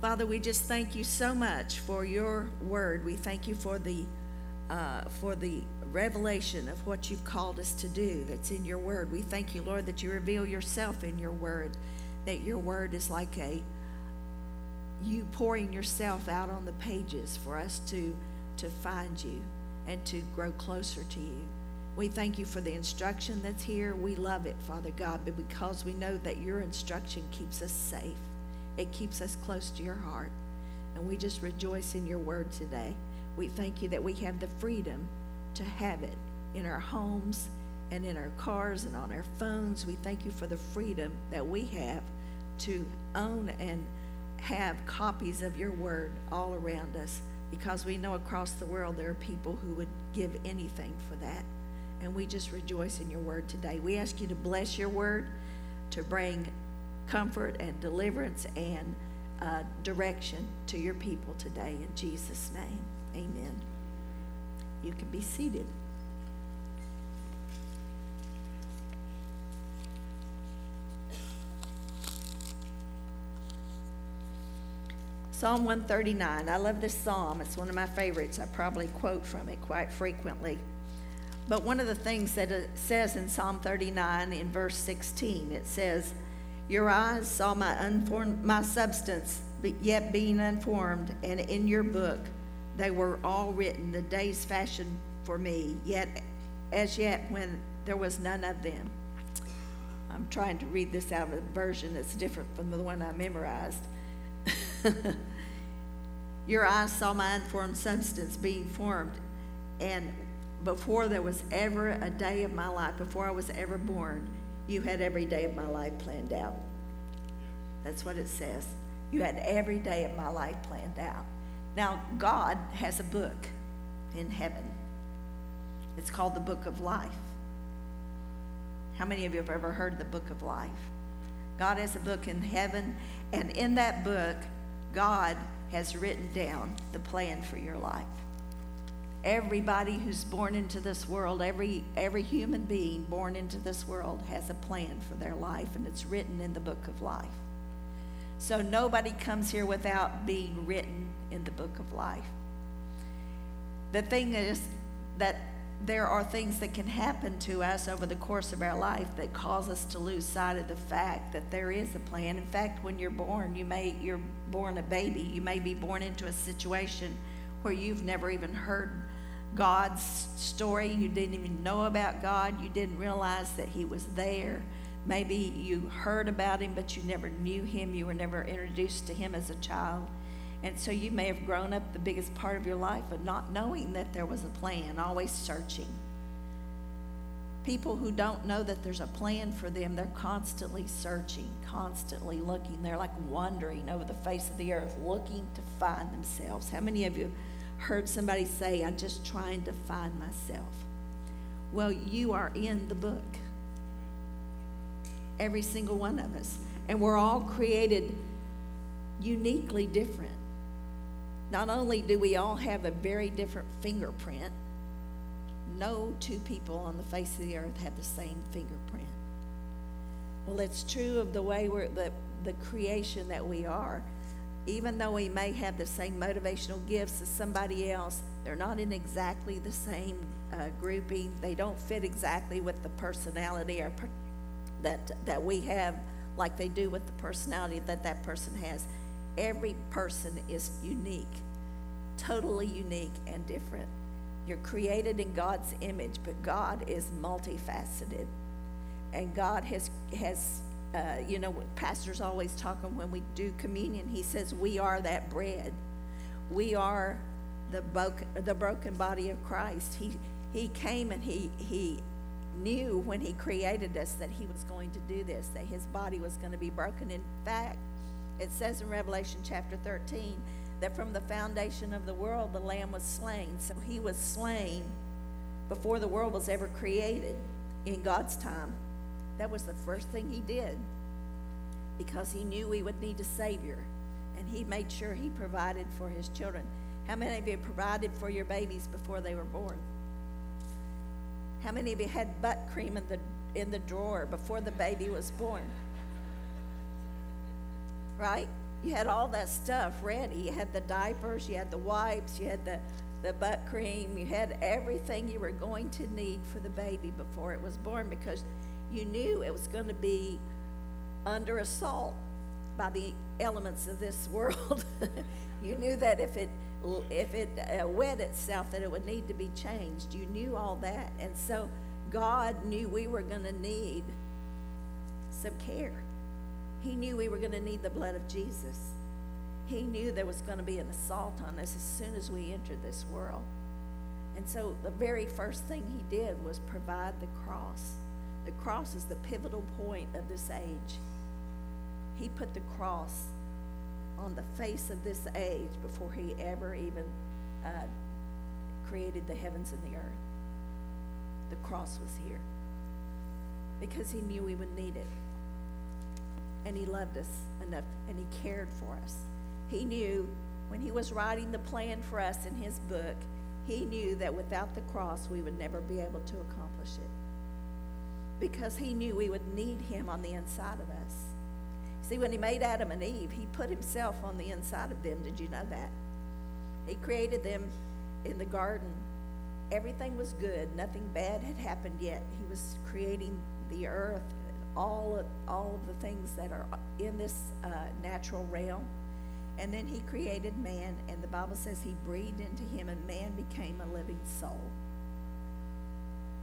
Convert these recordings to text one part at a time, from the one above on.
Father, we just thank you so much for your word. We thank you for the uh, for the revelation of what you've called us to do that's in your word. We thank you, Lord, that you reveal yourself in your word, that your word is like a you pouring yourself out on the pages for us to to find you and to grow closer to you. We thank you for the instruction that's here. We love it, Father God, but because we know that your instruction keeps us safe. It keeps us close to your heart. And we just rejoice in your word today. We thank you that we have the freedom to have it in our homes and in our cars and on our phones. We thank you for the freedom that we have to own and have copies of your word all around us because we know across the world there are people who would give anything for that. And we just rejoice in your word today. We ask you to bless your word, to bring comfort and deliverance and uh, direction to your people today. In Jesus' name, amen. You can be seated. Psalm 139. I love this psalm. It's one of my favorites. I probably quote from it quite frequently. But one of the things that it says in Psalm 39 in verse 16, it says, Your eyes saw my unformed my substance, but yet being unformed, and in your book they were all written, the days fashioned for me, yet as yet when there was none of them. I'm trying to read this out of a version that's different from the one I memorized. Your eyes saw my unformed substance being formed, and before there was ever a day of my life, before I was ever born, you had every day of my life planned out. That's what it says. You had every day of my life planned out. Now, God has a book in heaven. It's called the Book of Life. How many of you have ever heard of the Book of Life? God has a book in heaven, and in that book, God has written down the plan for your life. Everybody who's born into this world, every, every human being born into this world has a plan for their life, and it's written in the book of life. So nobody comes here without being written in the book of life. The thing is that there are things that can happen to us over the course of our life that cause us to lose sight of the fact that there is a plan. In fact, when you're born, you may you're born a baby, you may be born into a situation where you've never even heard God's story. You didn't even know about God. You didn't realize that He was there. Maybe you heard about Him, but you never knew Him. You were never introduced to Him as a child. And so you may have grown up the biggest part of your life of not knowing that there was a plan, always searching. People who don't know that there's a plan for them, they're constantly searching, constantly looking. They're like wandering over the face of the earth, looking to find themselves. How many of you heard somebody say, I'm just trying to find myself. Well, you are in the book. Every single one of us. And we're all created uniquely different. Not only do we all have a very different fingerprint, no two people on the face of the earth have the same fingerprint. Well, it's true of the way we're the, the creation that we are even though we may have the same motivational gifts as somebody else, they're not in exactly the same uh, grouping. They don't fit exactly with the personality or per- that that we have, like they do with the personality that that person has. Every person is unique, totally unique and different. You're created in God's image, but God is multifaceted, and God has has uh, you know, pastors always talking when we do communion, he says, We are that bread. We are the, broken, the broken body of Christ. He, he came and he, he knew when he created us that he was going to do this, that his body was going to be broken. In fact, it says in Revelation chapter 13 that from the foundation of the world, the Lamb was slain. So he was slain before the world was ever created in God's time. That was the first thing he did because he knew we would need a Savior. And he made sure he provided for his children. How many of you provided for your babies before they were born? How many of you had butt cream in the, in the drawer before the baby was born? Right? you had all that stuff ready. You had the diapers, you had the wipes, you had the, the butt cream, you had everything you were going to need for the baby before it was born because you knew it was going to be under assault by the elements of this world. you knew that if it if it uh, wet itself that it would need to be changed. You knew all that. And so God knew we were going to need some care. He knew we were going to need the blood of Jesus. He knew there was going to be an assault on us as soon as we entered this world. And so the very first thing he did was provide the cross. The cross is the pivotal point of this age. He put the cross on the face of this age before he ever even uh, created the heavens and the earth. The cross was here because he knew we would need it. And he loved us enough and he cared for us. He knew when he was writing the plan for us in his book, he knew that without the cross we would never be able to accomplish it. Because he knew we would need him on the inside of us. See, when he made Adam and Eve, he put himself on the inside of them. Did you know that? He created them in the garden. Everything was good. Nothing bad had happened yet. He was creating the earth, all of, all of the things that are in this uh, natural realm. And then he created man, and the Bible says he breathed into him, and man became a living soul.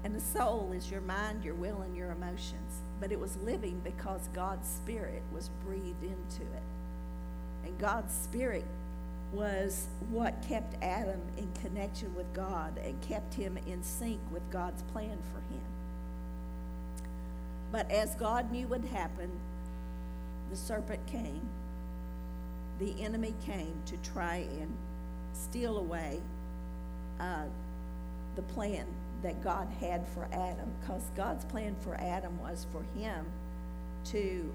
And the soul is your mind, your will, and your emotions. But it was living because God's Spirit was breathed into it. And God's Spirit was what kept Adam in connection with God and kept him in sync with God's plan for him. But as God knew would happen, the serpent came, the enemy came to try and steal away uh, the plan that God had for Adam, because God's plan for Adam was for him to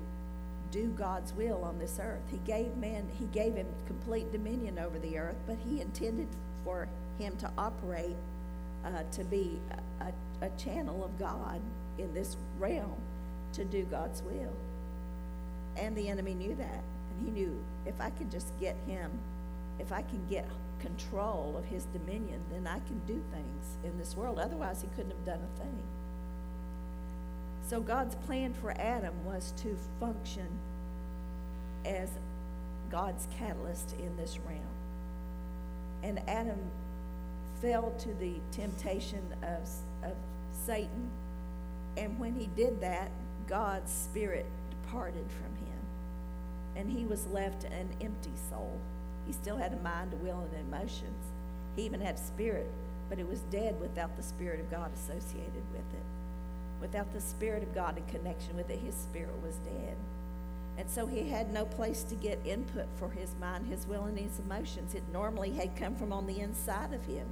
do God's will on this earth. He gave man, he gave him complete dominion over the earth, but he intended for him to operate uh, to be a, a, channel of God in this realm to do God's will. And the enemy knew that. And he knew if I can just get him, if I can get control of his dominion, then I can do things in this world. Otherwise, he couldn't have done a thing. So God's plan for Adam was to function as God's catalyst in this realm. And Adam fell to the temptation of, of Satan. And when he did that, God's spirit departed from him. And he was left an empty soul. He still had a mind, a will, and emotions. He even had spirit, but it was dead without the Spirit of God associated with it. Without the Spirit of God in connection with it, his spirit was dead. And so he had no place to get input for his mind, his will, and his emotions. It normally had come from on the inside of him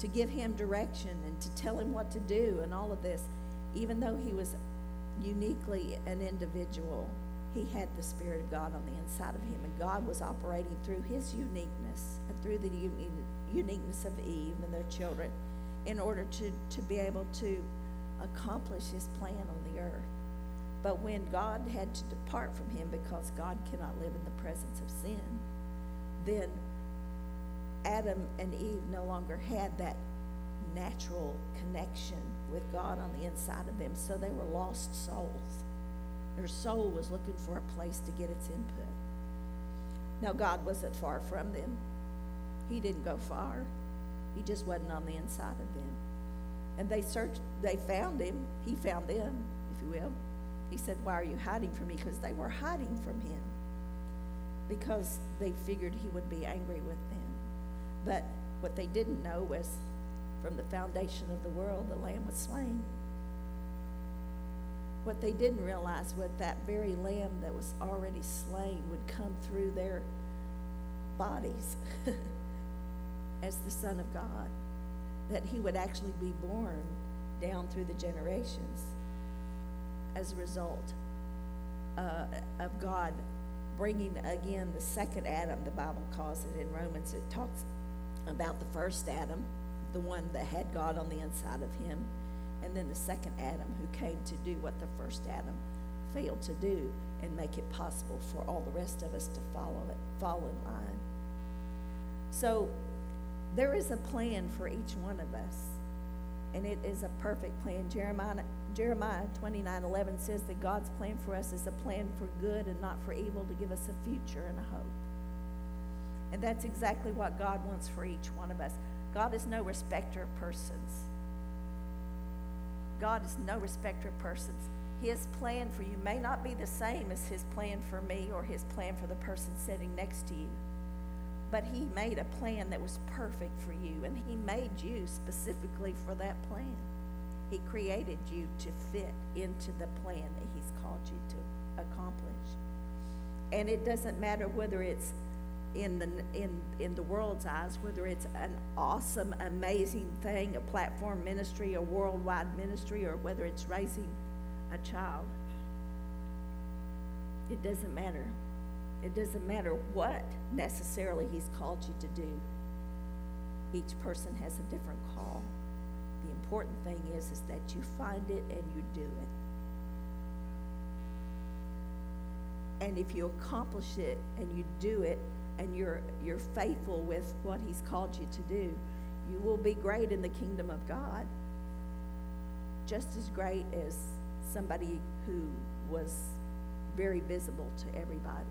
to give him direction and to tell him what to do and all of this. Even though he was uniquely an individual, he had the Spirit of God on the inside of him, and God was operating through his uniqueness and through the uniqueness of Eve and their children in order to, to be able to accomplish his plan on the earth. But when God had to depart from him because God cannot live in the presence of sin, then Adam and Eve no longer had that natural connection with God on the inside of them, so they were lost souls. Their soul was looking for a place to get its input. Now, God wasn't far from them. He didn't go far. He just wasn't on the inside of them. And they searched, they found him. He found them, if you will. He said, Why are you hiding from me? Because they were hiding from him. Because they figured he would be angry with them. But what they didn't know was from the foundation of the world, the Lamb was slain. What they didn't realize was that very lamb that was already slain would come through their bodies as the Son of God, that he would actually be born down through the generations as a result uh, of God bringing again the second Adam, the Bible calls it in Romans. It talks about the first Adam, the one that had God on the inside of him and then the second Adam who came to do what the first Adam failed to do. and make it possible for all the rest of us to follow it, fall in line. So there is a plan for each one of us, and it is a perfect plan. Jeremiah, Jeremiah 29 11 says that God's plan for us is a plan for good and not for evil to give us a future and a hope. And that's exactly what God wants for each one of us. God is no respecter of persons. God is no respecter of persons. His plan for you may not be the same as his plan for me or his plan for the person sitting next to you. But he made a plan that was perfect for you, and he made you specifically for that plan. He created you to fit into the plan that he's called you to accomplish. And it doesn't matter whether it's in the in in the world's eyes, whether it's an awesome, amazing thing, a platform ministry, a worldwide ministry, or whether it's raising a child. It doesn't matter. It doesn't matter what necessarily He's called you to do. Each person has a different call. The important thing is, is that you find it and you do it. And if you accomplish it and you do it and you're, you're faithful with what He's called you to do, you will be great in the kingdom of God. Just as great as somebody who was very visible to everybody.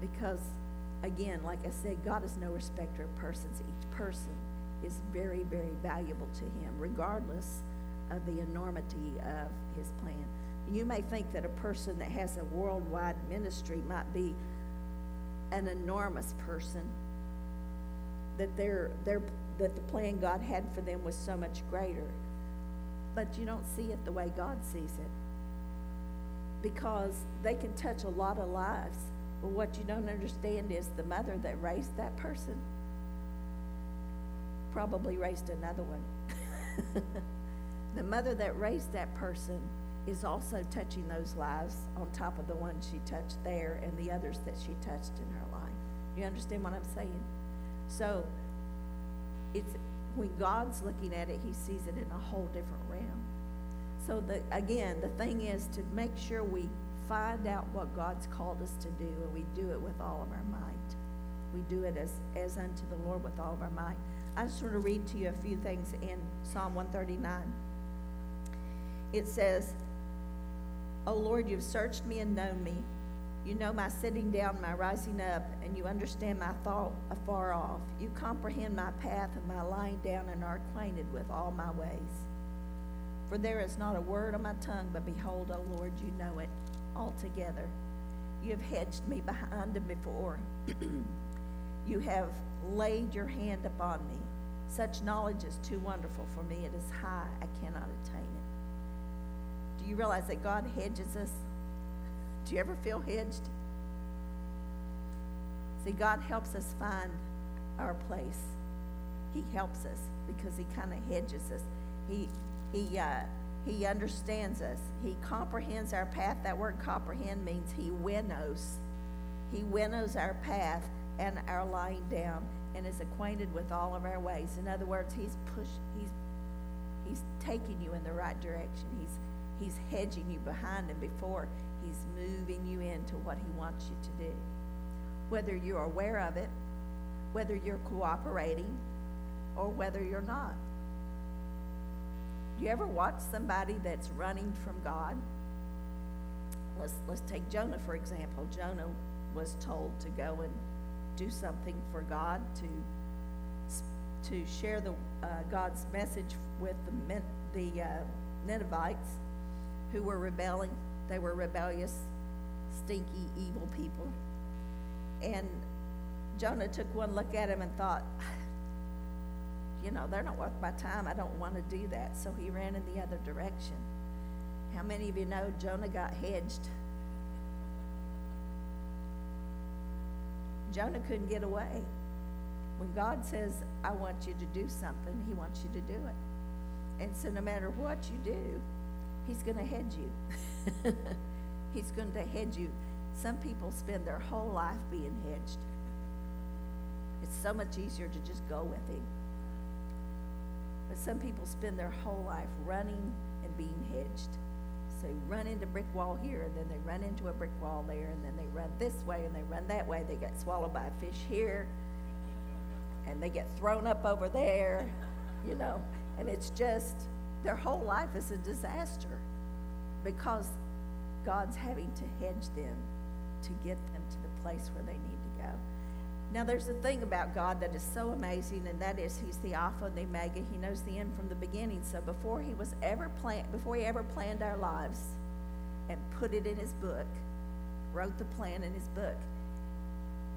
Because, again, like I said, God is no respecter of persons. Each person is very, very valuable to Him, regardless of the enormity of His plan. You may think that a person that has a worldwide ministry might be an enormous person, that, they're, they're, that the plan God had for them was so much greater but you don't see it the way God sees it. Because they can touch a lot of lives. But what you don't understand is the mother that raised that person probably raised another one. the mother that raised that person is also touching those lives on top of the one she touched there and the others that she touched in her life. You understand what I'm saying? So it's when God's looking at it, he sees it in a whole different realm. So the, again, the thing is to make sure we find out what God's called us to do and we do it with all of our might. We do it as, as unto the Lord with all of our might. I just want to read to you a few things in Psalm 139. It says, O Lord, you've searched me and known me. You know my sitting down, my rising up, and you understand my thought afar off. You comprehend my path and my lying down and are acquainted with all my ways. For there is not a word on my tongue, but behold, O Lord, you know it altogether. You have hedged me behind and before. you have laid your hand upon me. Such knowledge is too wonderful for me. It is high, I cannot attain it. Do you realize that God hedges us do you ever feel hedged? See, God helps us find our place. He helps us because He kind of hedges us. He, he, uh, he understands us. He comprehends our path. That word comprehend means He winnows. He winnows our path and our lying down and is acquainted with all of our ways. In other words, He's push, He's He's taking you in the right direction. He's He's hedging you behind and before. He's moving you into what He wants you to do. Whether you're aware of it, whether you're cooperating, or whether you're not. Do you ever watch somebody that's running from God? Let's, let's take Jonah, for example. Jonah was told to go and do something for God, to, to share the, uh, God's message with the, the uh, Ninevites who were rebelling. They were rebellious, stinky, evil people. And Jonah took one look at him and thought, you know, they're not worth my time. I don't want to do that. So he ran in the other direction. How many of you know Jonah got hedged? Jonah couldn't get away. When God says, I want you to do something, he wants you to do it. And so no matter what you do, he's going to hedge you. he's going to hedge you. Some people spend their whole life being hedged. It's so much easier to just go with him. But some people spend their whole life running and being hedged. So they run into brick wall here, and then they run into a brick wall there, and then they run this way and they run that way. They get swallowed by a fish here, and they get thrown up over there, you know. And it's just their whole life is a disaster because God's having to hedge them to get them to the place where they need to go. Now, there's a thing about God that is so amazing, and that is He's the Alpha and the Omega. He knows the end from the beginning. So before He was ever plan, before He ever planned our lives and put it in His book, wrote the plan in His book,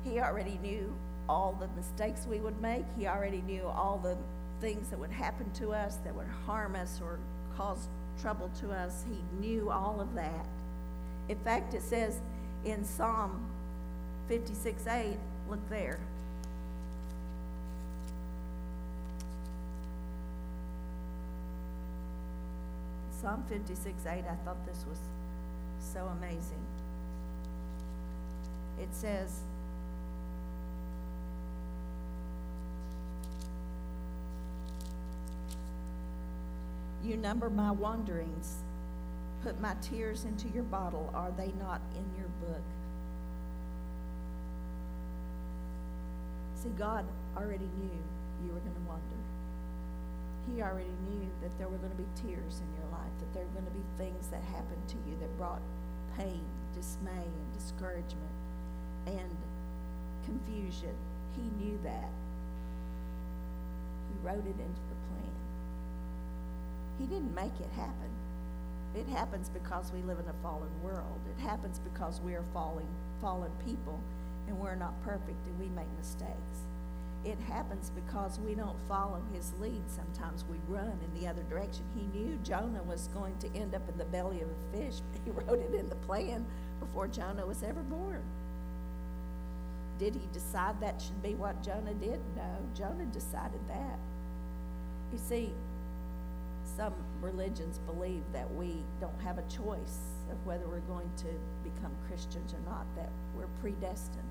He already knew all the mistakes we would make. He already knew all the things that would happen to us that would harm us or cause trouble to us. He knew all of that. In fact, it says in Psalm 56 8, look there. Psalm 56 8, I thought this was so amazing. It says, You number my wanderings. Put my tears into your bottle. Are they not in your book? See, God already knew you were going to wander. He already knew that there were going to be tears in your life, that there were going to be things that happened to you that brought pain, dismay, and discouragement and confusion. He knew that. He wrote it into. He didn't make it happen. It happens because we live in a fallen world. It happens because we are falling, fallen people and we're not perfect and we make mistakes. It happens because we don't follow his lead. Sometimes we run in the other direction. He knew Jonah was going to end up in the belly of a fish. He wrote it in the plan before Jonah was ever born. Did he decide that should be what Jonah did? No, Jonah decided that. You see, some religions believe that we don't have a choice of whether we're going to become Christians or not, that we're predestined,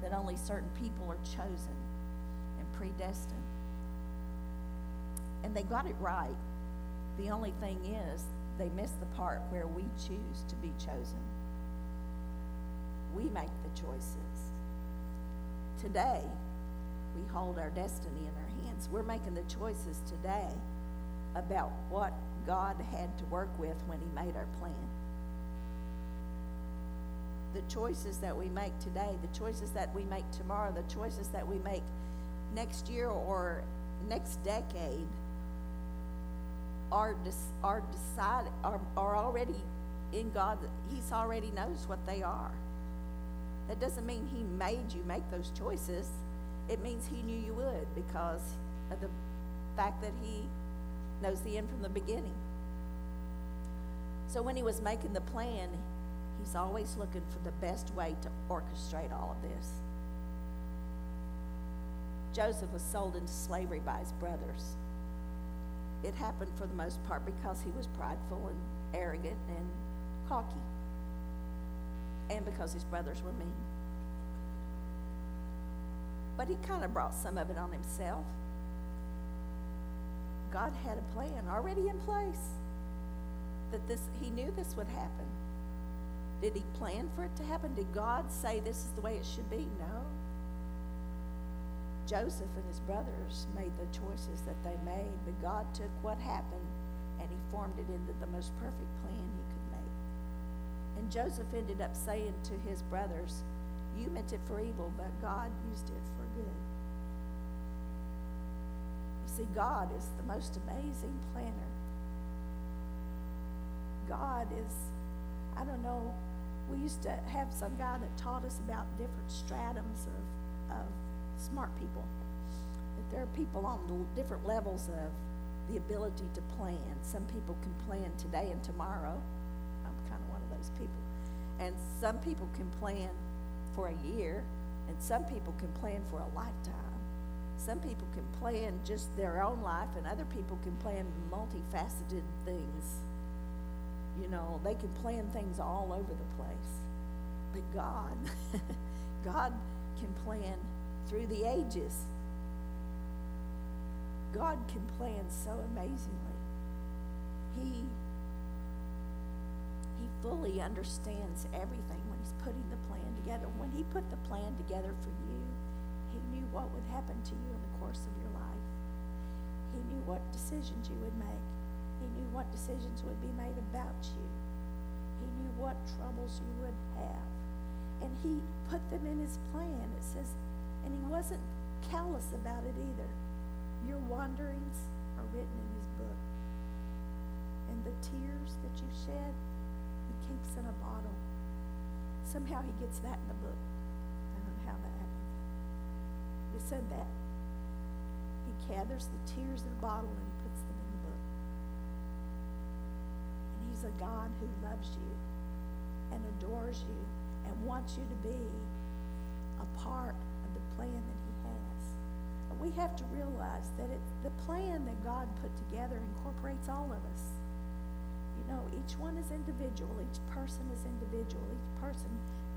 that only certain people are chosen and predestined. And they got it right. The only thing is, they missed the part where we choose to be chosen. We make the choices. Today, we hold our destiny in our hands. We're making the choices today about what God had to work with when He made our plan. The choices that we make today, the choices that we make tomorrow, the choices that we make next year or next decade are, are decided are, are already in God. He's already knows what they are. That doesn't mean He made you make those choices. It means He knew you would because of the fact that He knows the end from the beginning. So when he was making the plan, he's always looking for the best way to orchestrate all of this. Joseph was sold into slavery by his brothers. It happened for the most part because he was prideful and arrogant and cocky, and because his brothers were mean. But he kind of brought some of it on himself. God had a plan already in place that this he knew this would happen. Did he plan for it to happen? Did God say this is the way it should be? No. Joseph and his brothers made the choices that they made, but God took what happened and he formed it into the most perfect plan he could make. And Joseph ended up saying to his brothers, You meant it for evil, but God used it for good. See, God is the most amazing planner. God is, I don't know, we used to have some guy that taught us about different stratums of, of smart people. That there are people on different levels of the ability to plan. Some people can plan today and tomorrow. I'm kind of one of those people. And some people can plan for a year, and some people can plan for a lifetime. Some people can plan just their own life, and other people can plan multifaceted things. You know, they can plan things all over the place. But God, God can plan through the ages. God can plan so amazingly. He he fully understands everything when he's putting the plan together. When he put the plan together for you, what would happen to you in the course of your life. He knew what decisions you would make. He knew what decisions would be made about you. He knew what troubles you would have. And he put them in his plan. It says, and he wasn't callous about it either. Your wanderings are written in his book. And the tears that you shed, he keeps in a bottle. Somehow he gets that in the book. I don't know how that happened. It said that. He gathers the tears in a bottle and he puts them in the book. And he's a God who loves you and adores you and wants you to be a part of the plan that he has. And we have to realize that it, the plan that God put together incorporates all of us. You know, each one is individual. Each person is individual. Each person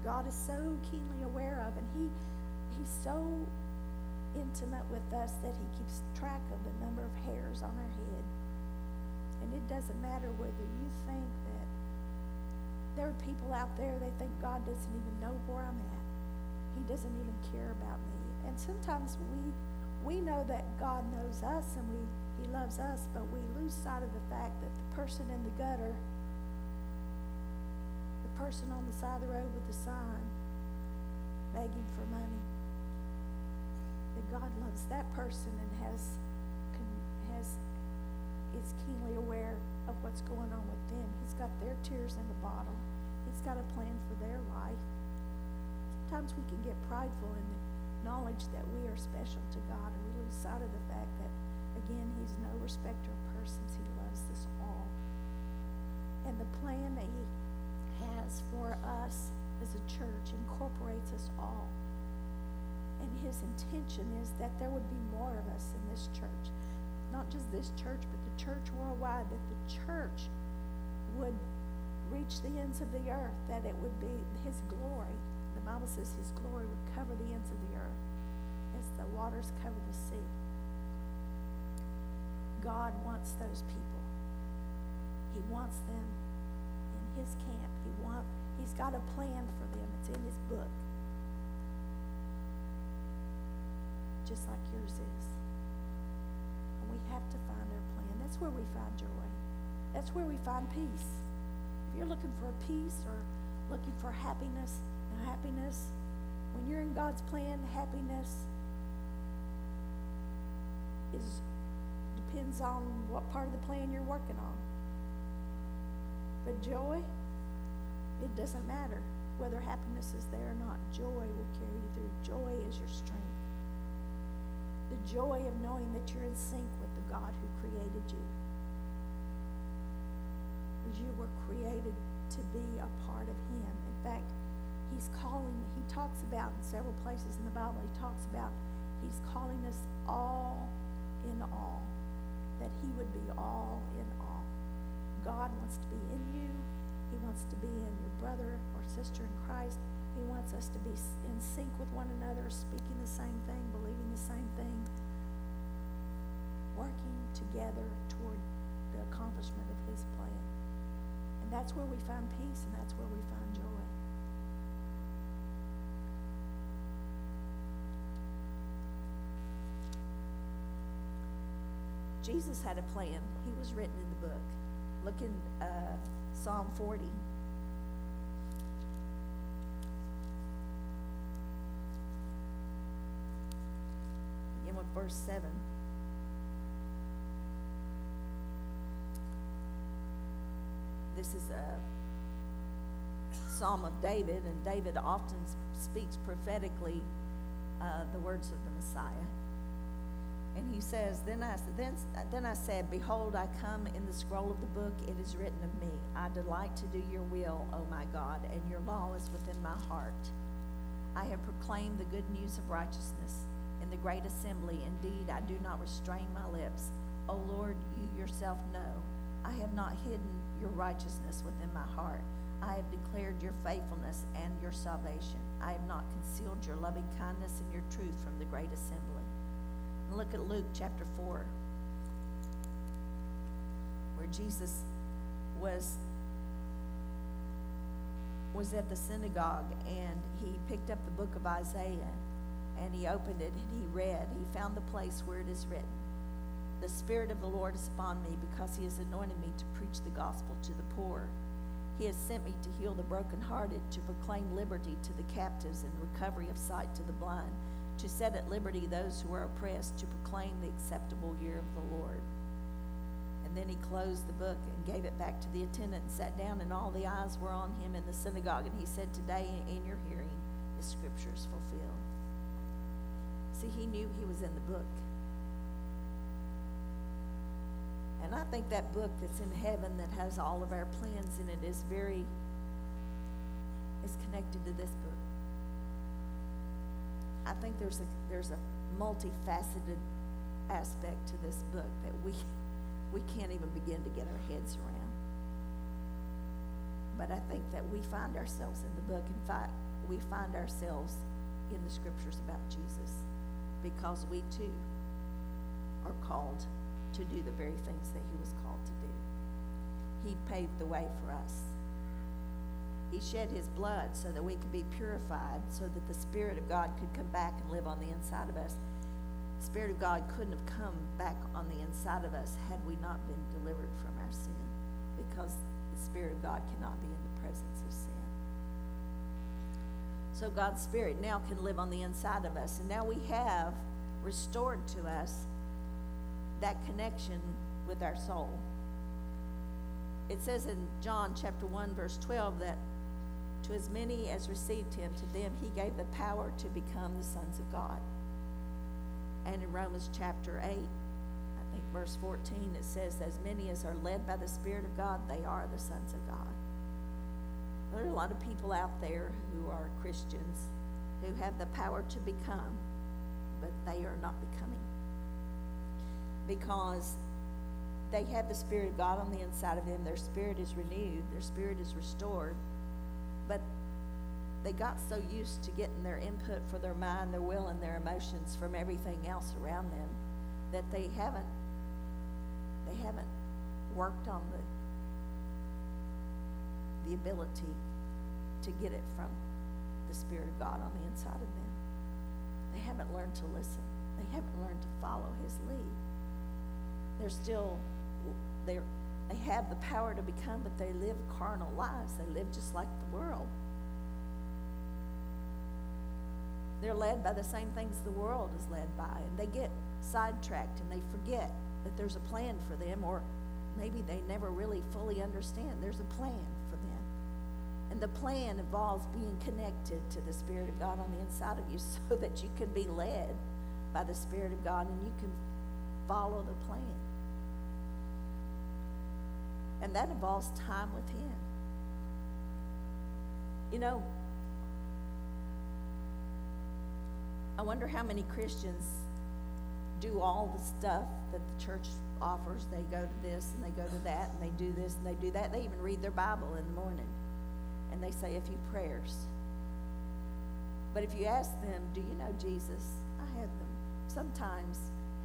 God is so keenly aware of, and He He's so intimate with us that He keeps track of the number of hairs on our head. And it doesn't matter whether you think that there are people out there they think God doesn't even know where I'm at. He doesn't even care about me. And sometimes we we know that God knows us and we he loves us, but we lose sight of the fact that the person in the gutter, the person on the side of the road with the sign, begging for money, God loves that person and has has is keenly aware of what's going on with them. He's got their tears in the bottle. He's got a plan for their life. Sometimes we can get prideful in the knowledge that we are special to God and we lose sight of the fact that Again, he's no respecter of persons. He loves us all. And the plan that he has for us as a church incorporates us all. And his intention is that there would be more of us in this church. Not just this church, but the church worldwide, that the church would reach the ends of the earth, that it would be his glory. The Bible says his glory would cover the ends of the earth as the waters cover the sea. God wants those people. He wants them in his camp. He want, he's got a plan for them. It's in his book. Just like yours is. And we have to find our plan. That's where we find joy. That's where we find peace. If you're looking for peace or looking for happiness, and happiness, when you're in God's plan, happiness is depends on what part of the plan you're working on. But joy, it doesn't matter whether happiness is there or not. Joy will carry you through. Joy is your strength. Joy of knowing that you're in sync with the God who created you. You were created to be a part of Him. In fact, He's calling, He talks about in several places in the Bible, He talks about He's calling us all in all that he would be all in all. God wants to be in you. He wants to be in your brother or sister in Christ. He wants us to be in sync with one another, speaking the same thing, believing the same thing, working together toward the accomplishment of his plan. And that's where we find peace and that's where we find joy. Jesus had a plan. He was written in the book. Look in uh, Psalm 40. Begin with verse 7. This is a psalm of David, and David often speaks prophetically uh, the words of the Messiah. And he says, then I, then, then I said, Behold, I come in the scroll of the book, it is written of me. I delight to do your will, O my God, and your law is within my heart. I have proclaimed the good news of righteousness in the great assembly. Indeed, I do not restrain my lips. O Lord, you yourself know. I have not hidden your righteousness within my heart. I have declared your faithfulness and your salvation. I have not concealed your loving kindness and your truth from the great assembly. Look at Luke chapter 4, where Jesus was was at the synagogue and he picked up the book of Isaiah and he opened it and he read. He found the place where it is written The Spirit of the Lord is upon me because he has anointed me to preach the gospel to the poor. He has sent me to heal the brokenhearted, to proclaim liberty to the captives and recovery of sight to the blind, to set at liberty those who are oppressed, to proclaim the acceptable year of the Lord. And then he closed the book and gave it back to the attendant and sat down, and all the eyes were on him in the synagogue. And he said, Today in your hearing, the scriptures fulfilled. See, he knew he was in the book. And I think that book that's in heaven that has all of our plans in it is very, is connected to this book. I think there's a, there's a multifaceted aspect to this book that we, we can't even begin to get our heads around. But I think that we find ourselves in the book. In fact, we find ourselves in the scriptures about Jesus because we too are called to do the very things that he was called to do. He paved the way for us. He shed his blood so that we could be purified, so that the Spirit of God could come back and live on the inside of us. The Spirit of God couldn't have come back on the inside of us had we not been delivered from our sin, because the Spirit of God cannot be in the presence of sin. So God's Spirit now can live on the inside of us, and now we have restored to us that connection with our soul. It says in John chapter 1, verse 12, that to as many as received him, to them he gave the power to become the sons of God. And in Romans chapter 8, I think verse 14, it says, As many as are led by the Spirit of God, they are the sons of God. There are a lot of people out there who are Christians who have the power to become, but they are not becoming because they have the Spirit of God on the inside of them. Their spirit is renewed, their spirit is restored. But they got so used to getting their input for their mind, their will, and their emotions from everything else around them that they haven't they haven't worked on the the ability to get it from the Spirit of God on the inside of them. They haven't learned to listen. They haven't learned to follow His lead they're still they they have the power to become, but they live carnal lives. They live just like the world. They're led by the same things the world is led by, and they get sidetracked and they forget that there's a plan for them, or maybe they never really fully understand there's a plan for them. And the plan involves being connected to the Spirit of God on the inside of you so that you can be led by the Spirit of God and you can follow the plan. And that involves time with Him. You know, I wonder how many Christians do all the stuff that the church offers. They go to this and they go to that and they do this and they do that. They even read their Bible in the morning and they say a few prayers. But if you ask them, Do you know Jesus? I have them. Sometimes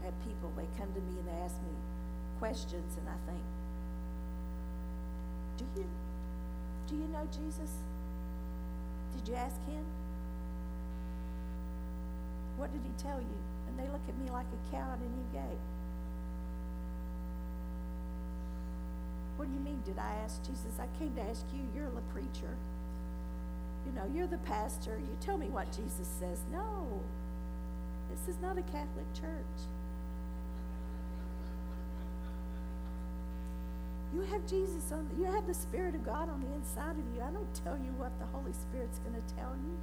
I have people, they come to me and they ask me questions, and I think, do you, do you know Jesus? Did you ask him? What did he tell you? And they look at me like a cow at any gate. What do you mean, did I ask Jesus? I came to ask you. You're the preacher. You know, you're the pastor. You tell me what Jesus says. No, this is not a Catholic church. You have Jesus on, you have the Spirit of God on the inside of you. I don't tell you what the Holy Spirit's going to tell you.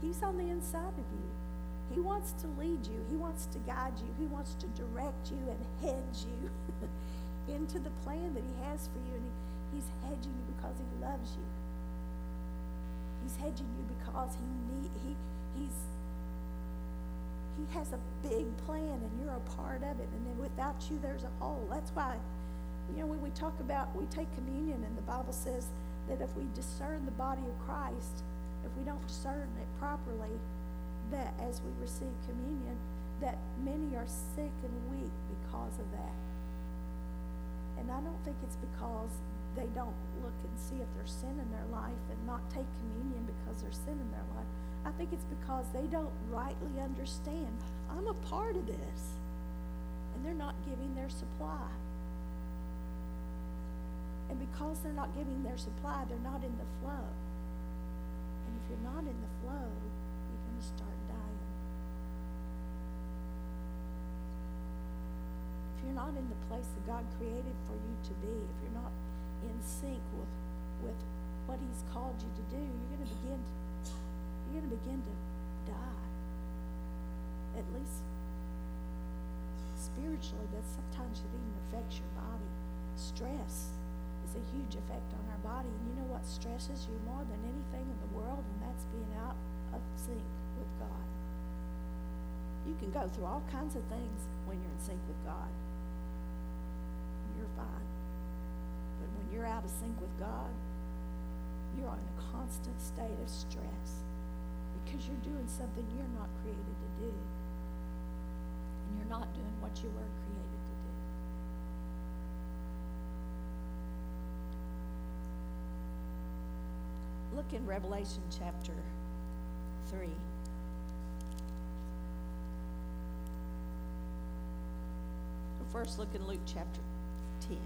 He's on the inside of you. He wants to lead you. He wants to guide you. He wants to direct you and hedge you into the plan that He has for you. And he, He's hedging you because He loves you. He's hedging you because He need, He He's he has a big plan and you're a part of it. And then without you, there's a hole. That's why, you know, when we talk about, we take communion and the Bible says that if we discern the body of Christ, if we don't discern it properly, that as we receive communion, that many are sick and weak because of that. And I don't think it's because they don't look and see if there's sin in their life and not take communion because there's sin in their life. I think it's because they don't rightly understand. I'm a part of this. And they're not giving their supply. And because they're not giving their supply, they're not in the flow. And if you're not in the flow, you're going to start dying. If you're not in the place that God created for you to be, if you're not in sync with, with what He's called you to do, you're going to begin to, you're going to begin to die. At least spiritually, but sometimes it even affects your body. Stress is a huge effect on our body. And you know what stresses you more than anything in the world? And that's being out of sync with God. You can go through all kinds of things when you're in sync with God. You're fine. But when you're out of sync with God, you're in a constant state of stress because you're doing something you're not created to do. And you're not doing what you were created to do. Look in Revelation chapter 3. First, look in Luke chapter 10.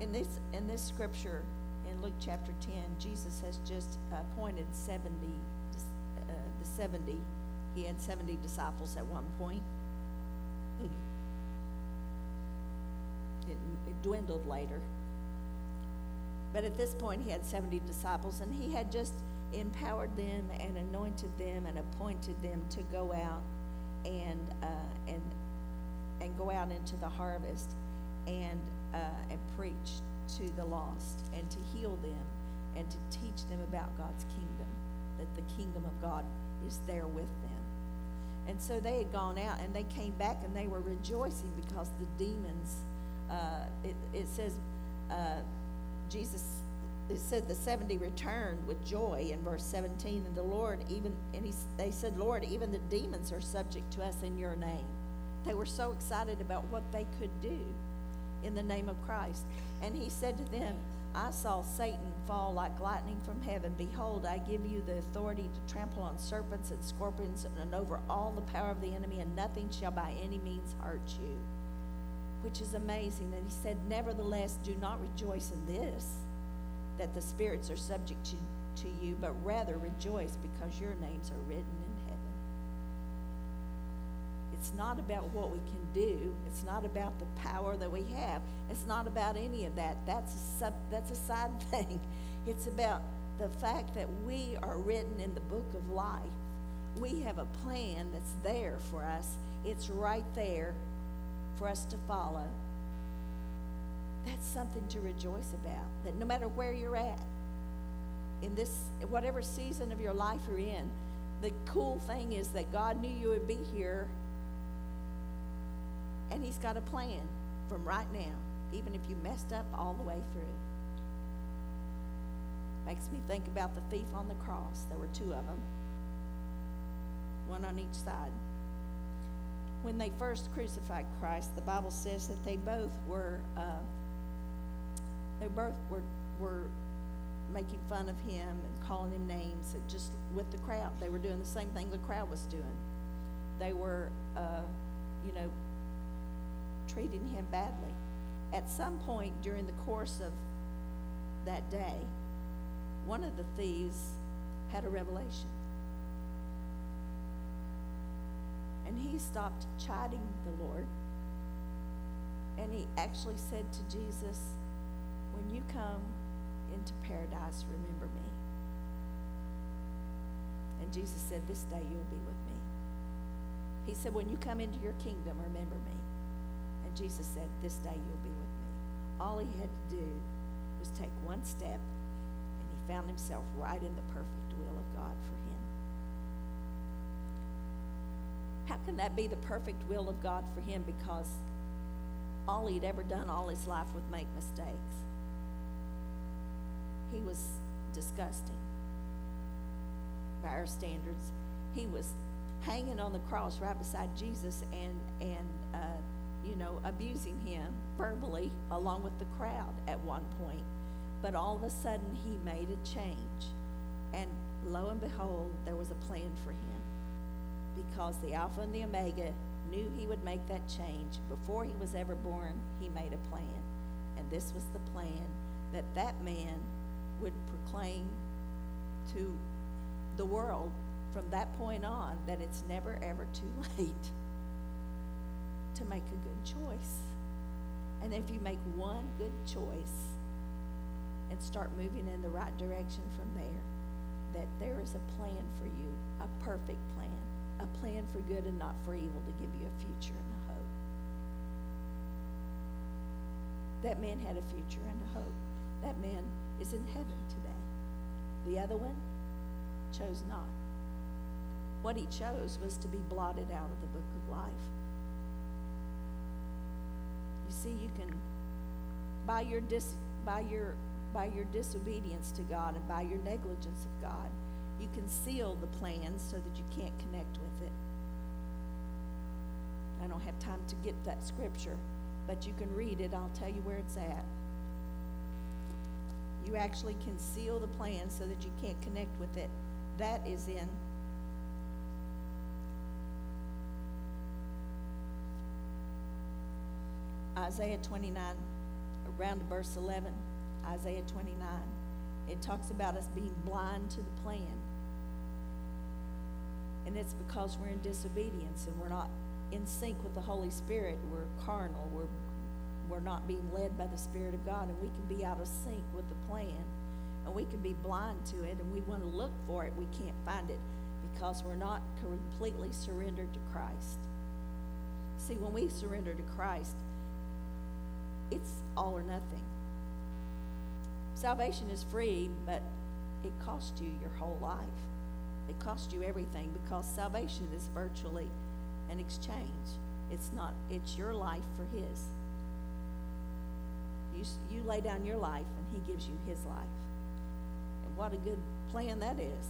In this, in this scripture, in Luke chapter 10, Jesus has just appointed 70, uh, the 70. He had 70 disciples at one point. It, it dwindled later. But at this point, he had 70 disciples, and he had just empowered them and anointed them and appointed them to go out and, uh, and, and go out into the harvest and, uh, and preach to the lost and to heal them and to teach them about God's kingdom, that the kingdom of God is there with them. And so they had gone out and they came back and they were rejoicing because the demons, uh, it, it says, uh, Jesus, it said the 70 returned with joy in verse 17. And the Lord, even, and he, they said, Lord, even the demons are subject to us in your name. They were so excited about what they could do in the name of Christ. And he said to them, I saw Satan fall like lightning from heaven. Behold, I give you the authority to trample on serpents and scorpions and over all the power of the enemy, and nothing shall by any means hurt you which is amazing. And he said, Nevertheless, do not rejoice in this, that the spirits are subject to, to you, but rather rejoice because your names are written in. It's not about what we can do. It's not about the power that we have. It's not about any of that. That's a, sub, that's a side thing. It's about the fact that we are written in the book of life. We have a plan that's there for us. It's right there for us to follow, that's something to rejoice about. That no matter where you're at, in this, whatever season of your life you're in, the cool thing is that God knew you would be here, and He's got a plan from right now, even if you messed up all the way through. Makes me think about the thief on the cross. There were two of them, one on each side when they first crucified Christ, the Bible says that they both were uh, they both were were making fun of him and calling him names, and just with the crowd. They were doing the same thing the crowd was doing. They were, uh, you know, treating him badly. At some point during the course of that day, one of the thieves had a revelation. And he stopped chiding the Lord. And he actually said to Jesus, When you come into paradise, remember me. And Jesus said, This day you'll be with me. He said, When you come into your kingdom, remember me. Jesus said, This day you'll be with me. All he had to do was take one step, and he found himself right in the perfect will of God for him. How can that be the perfect will of God for him? Because all he'd ever done all his life was make mistakes. He was disgusting. by our standards. He was hanging on the cross right beside Jesus and, and you know, abusing him verbally along with the crowd at one point. But all of a sudden, he made a change. And lo and behold, there was a plan for him. Because the Alpha and the Omega knew he would make that change. Before he was ever born, he made a plan. And this was the plan that that man would proclaim to the world from that point on that it's never ever too late to make a good choice. And if you make one good choice and start moving in the right direction from there, that there is a plan for you, a perfect plan, a plan for good and not for evil to give you a future and a hope. That man had a future and a hope. That man is in heaven today. The other one chose not. What he chose was to be blotted out of the book of life. You see, you can, by your, dis, by your, by your disobedience to God and by your negligence of God, you can seal the plan so that you can't connect with it. I don't have time to get that scripture, but you can read it. I'll tell you where it's at. You actually can seal the plan so that you can't connect with it. That is in Isaiah 29, around verse 11, Isaiah 29. It talks about us being blind to the plan. And it's because we're in disobedience and we're not in sync with the Holy Spirit. We're carnal. We're, we're not being led by the Spirit of God. And we can be out of sync with the plan. And we can be blind to it and we want to look for it. We can't find it because we're not completely surrendered to Christ. See, when we surrender to Christ, it's all or nothing. Salvation is free, but it costs you your whole life. It costs you everything because salvation is virtually an exchange. It's not, it's your life for His. You, you lay down your life and He gives you His life. And what a good plan that is.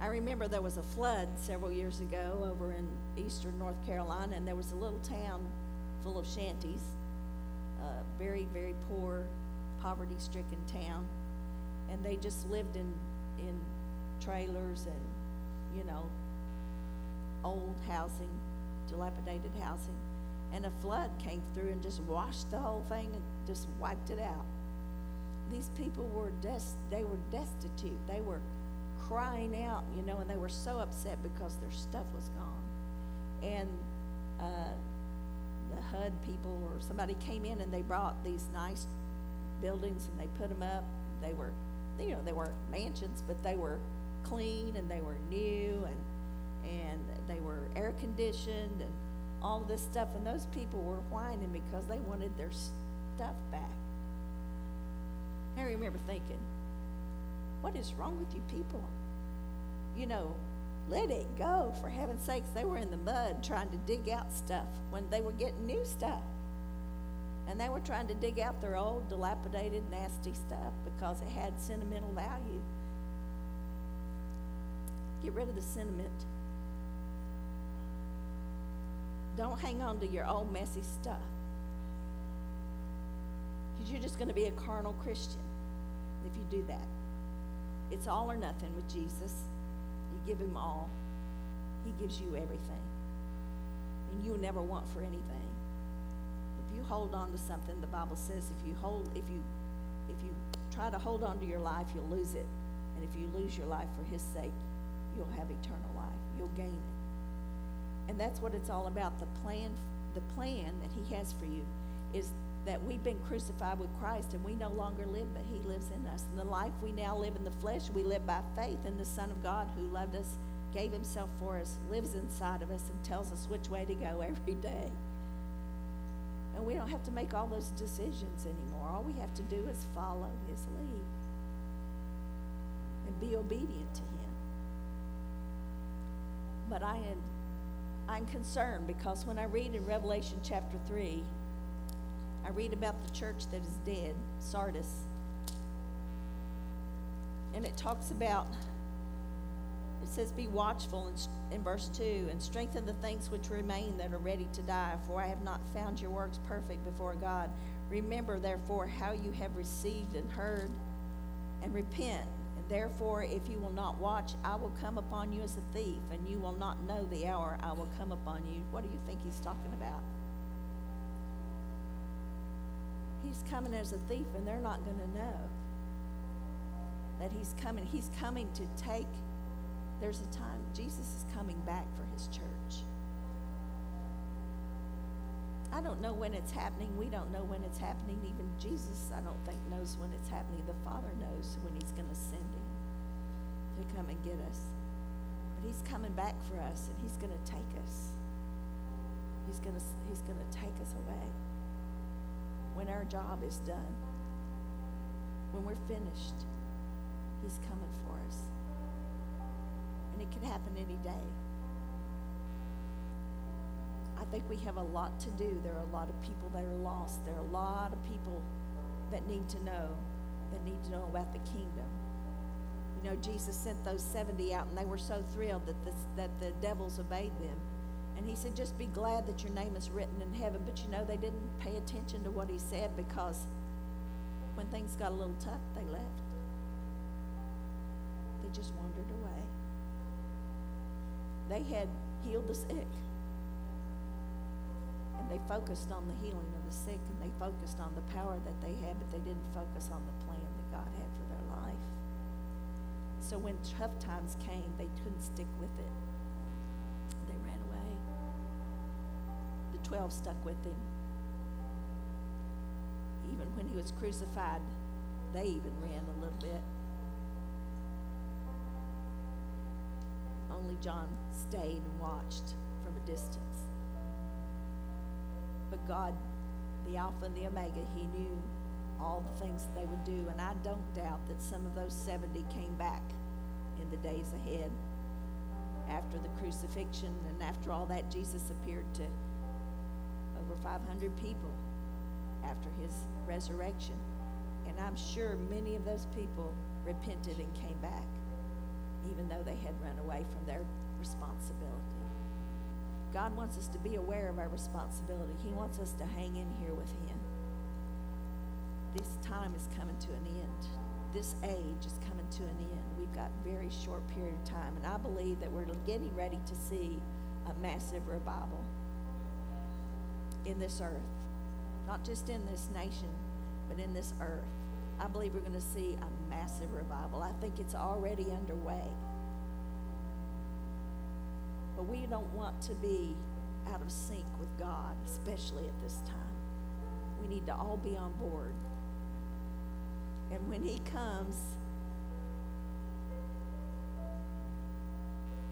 I remember there was a flood several years ago over in eastern North Carolina, and there was a little town full of shanties, very, very poor, poverty stricken town. And they just lived in, in trailers and, you know, old housing, dilapidated housing. And a flood came through and just washed the whole thing and just wiped it out. These people were des- they were destitute. They were crying out, you know, and they were so upset because their stuff was gone. And uh, the HUD people or somebody came in and they brought these nice buildings and they put them up. They were, you know, they weren't mansions, but they were clean and they were new and and they were air conditioned and all this stuff. And those people were whining because they wanted their stuff back. I remember thinking, what is wrong with you people? You know, let it go. For heaven's sakes, they were in the mud trying to dig out stuff when they were getting new stuff. And they were trying to dig out their old, dilapidated, nasty stuff because it had sentimental value. Get rid of the sentiment. Don't hang on to your old, messy stuff. Because you're just going to be a carnal Christian if you do that. It's all or nothing with Jesus give him all, he gives you everything. And you'll never want for anything. If you hold on to something, the Bible says if you hold if you if you try to hold on to your life, you'll lose it. And if you lose your life for his sake, you'll have eternal life. You'll gain it. And that's what it's all about. The plan the plan that he has for you is that we've been crucified with Christ and we no longer live, but He lives in us. And the life we now live in the flesh, we live by faith in the Son of God who loved us, gave Himself for us, lives inside of us, and tells us which way to go every day. And we don't have to make all those decisions anymore. All we have to do is follow His lead and be obedient to Him. But I am I'm concerned because when I read in Revelation chapter 3, I read about the church that is dead, Sardis. And it talks about it says, Be watchful in, in verse 2 and strengthen the things which remain that are ready to die, for I have not found your works perfect before God. Remember, therefore, how you have received and heard, and repent. And therefore, if you will not watch, I will come upon you as a thief, and you will not know the hour I will come upon you. What do you think he's talking about? He's coming as a thief, and they're not going to know that he's coming. He's coming to take, there's a time, Jesus is coming back for his church. I don't know when it's happening. We don't know when it's happening. Even Jesus, I don't think, knows when it's happening. The Father knows when he's going to send him to come and get us. But he's coming back for us, and he's going to take us. He's going to, he's going to take us away when our job is done, when we're finished. He's coming for us. And it can happen any day. I think we have a lot to do. There are a lot of people that are lost. There are a lot of people that need to know, that need to know about the kingdom. You know, Jesus sent those 70 out, and they were so thrilled that, this, that the devils obeyed them. And he said, just be glad that your name is written in heaven. But you know, they didn't pay attention to what he said because when things got a little tough, they left They just wandered away. They had healed the sick. And they focused on the healing of the sick and they focused on the power that they had, but they didn't focus on the plan that God had for their life. So when tough times came, they couldn't stick with it. They ran away. The 12 stuck with him. Even when he was crucified, they even ran a little bit. only John stayed and watched from a distance. But God, the Alpha and the Omega, He knew all the things that they would do. And I don't doubt that some of those 70 came back in the days ahead after the crucifixion and after all that. Jesus appeared to 500 people after his resurrection. And I'm sure many of those people repented and came back even though they had run away from their responsibility. God wants us to be aware of our responsibility. He wants us to hang in here with Him. This time is coming to an end. This age is coming to an end. We've got a very short period of time, and I believe that we're getting ready to see a massive revival in this earth. Not just in this nation, but in this earth. I believe we're going to see a massive revival. I think it's already underway. But we don't want to be out of sync with God, especially at this time. We need to all be on board. And when He comes,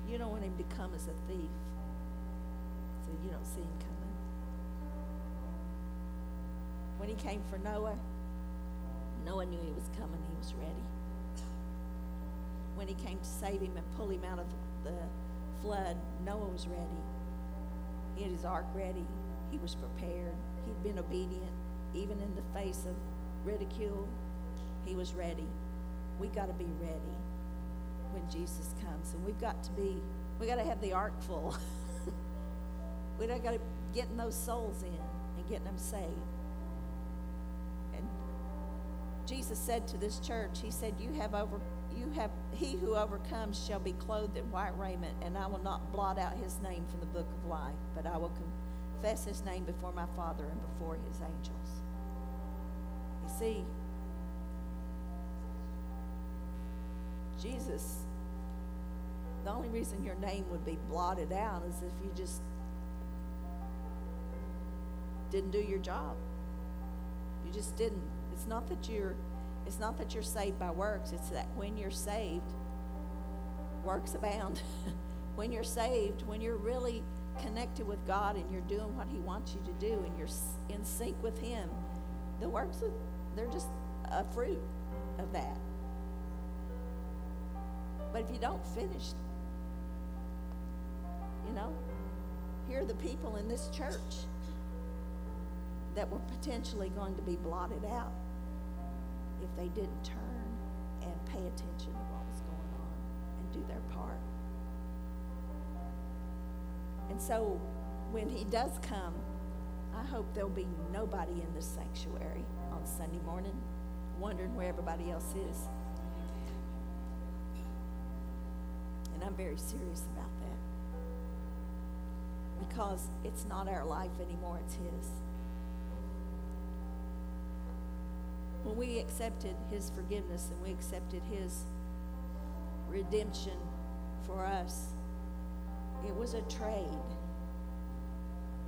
you don't want Him to come as a thief. So you don't see Him coming. When He came for Noah, Noah knew he was coming, he was ready. When he came to save him and pull him out of the flood, Noah was ready. He had his ark ready, he was prepared, he'd been obedient, even in the face of ridicule, he was ready. We got to be ready when Jesus comes, and we've got to be, we got to have the ark full. we got to get those souls in and getting them saved. Jesus said to this church, He said, You have over you have he who overcomes shall be clothed in white raiment, and I will not blot out his name from the book of life, but I will confess his name before my Father and before his angels. You see, Jesus, the only reason your name would be blotted out is if you just didn't do your job. You just didn't it's not that you're it's not that you're saved by works, it's that when you're saved, works abound. when you're saved, when you're really connected with God and you're doing what He wants you to do and you're in sync with Him, the works, they're just a fruit of that. But if you don't finish, you know, here are the people in this church that were potentially going to be blotted out they didn't turn and pay attention to what was going on and do their part. And so when he does come, I hope there'll be nobody in the sanctuary on Sunday morning wondering where everybody else is. And I'm very serious about that because it's not our life anymore, it's his. When we accepted His forgiveness and we accepted His redemption for us, it was a trade.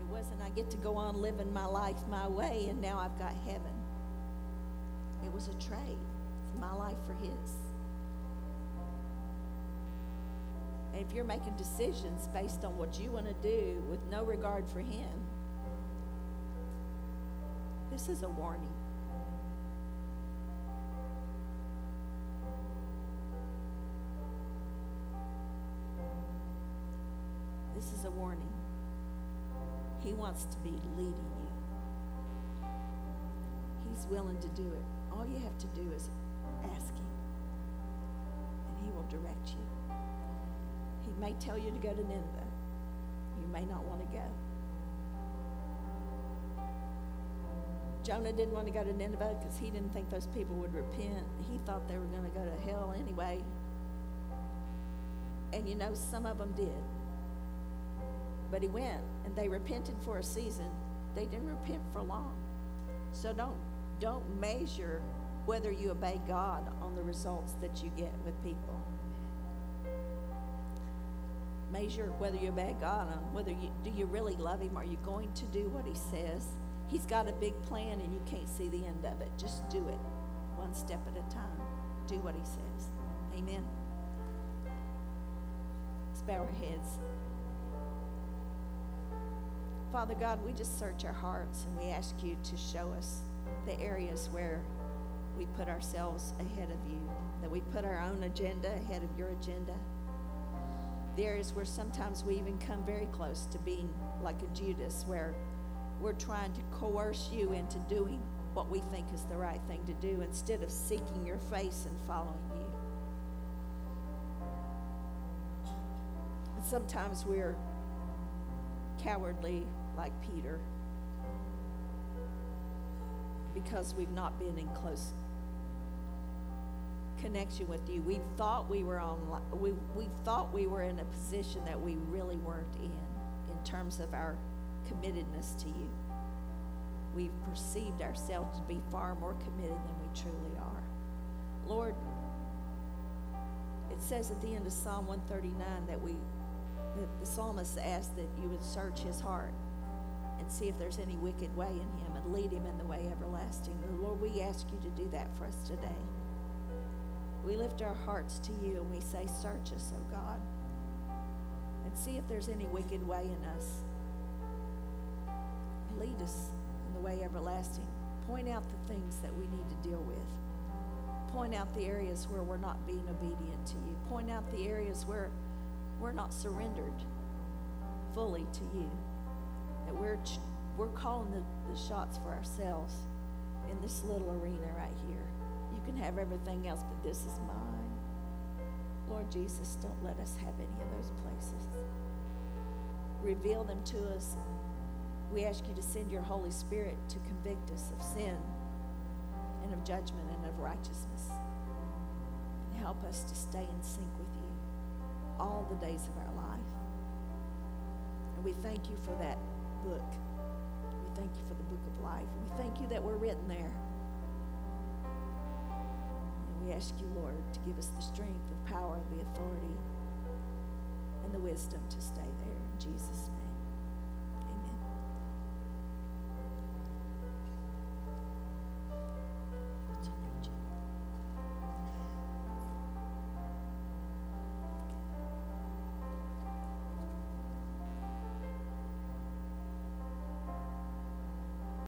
It wasn't, I get to go on living my life my way and now I've got heaven. It was a trade. It's my life for His. And if you're making decisions based on what you want to do with no regard for Him, this is a warning. Wants to be leading you. He's willing to do it. All you have to do is ask Him, and He will direct you. He may tell you to go to Nineveh. You may not want to go. Jonah didn't want to go to Nineveh because he didn't think those people would repent. He thought they were going to go to hell anyway. And you know, some of them did. But he went and they repented for a season. They didn't repent for long. So don't don't measure whether you obey God on the results that you get with people. Measure whether you obey God on whether you do you really love him? Are you going to do what he says? He's got a big plan and you can't see the end of it. Just do it one step at a time. Do what he says. Amen. Let's bow our heads. Father God, we just search our hearts and we ask you to show us the areas where we put ourselves ahead of you, that we put our own agenda ahead of your agenda. The areas where sometimes we even come very close to being like a Judas, where we're trying to coerce you into doing what we think is the right thing to do instead of seeking your face and following you. And sometimes we're cowardly like Peter because we've not been in close connection with you. We thought we were on we we thought we were in a position that we really weren't in in terms of our committedness to you. We've perceived ourselves to be far more committed than we truly are. Lord, it says at the end of Psalm 139 that we that the psalmist asked that you would search his heart see if there's any wicked way in him and lead him in the way everlasting. Lord, we ask you to do that for us today. We lift our hearts to you and we say, Search us, O God, and see if there's any wicked way in us. Lead us in the way everlasting. Point out the things that we need to deal with. Point out the areas where we're not being obedient to you. Point out the areas where we're not surrendered fully to you we're, we're calling the, the shots for ourselves in this little arena right here. You can have everything else, but this is mine. Lord Jesus, don't let us have any of those places. Reveal them to us. We ask you to send your Holy Spirit to convict us of sin and of judgment and of righteousness. And help us to stay in sync with you all the days of our life. And we thank you for that book. We thank you for the book of life. We thank you that we're written there. And we ask you, Lord, to give us the strength, the power, the authority, and the wisdom to stay there. In Jesus' name.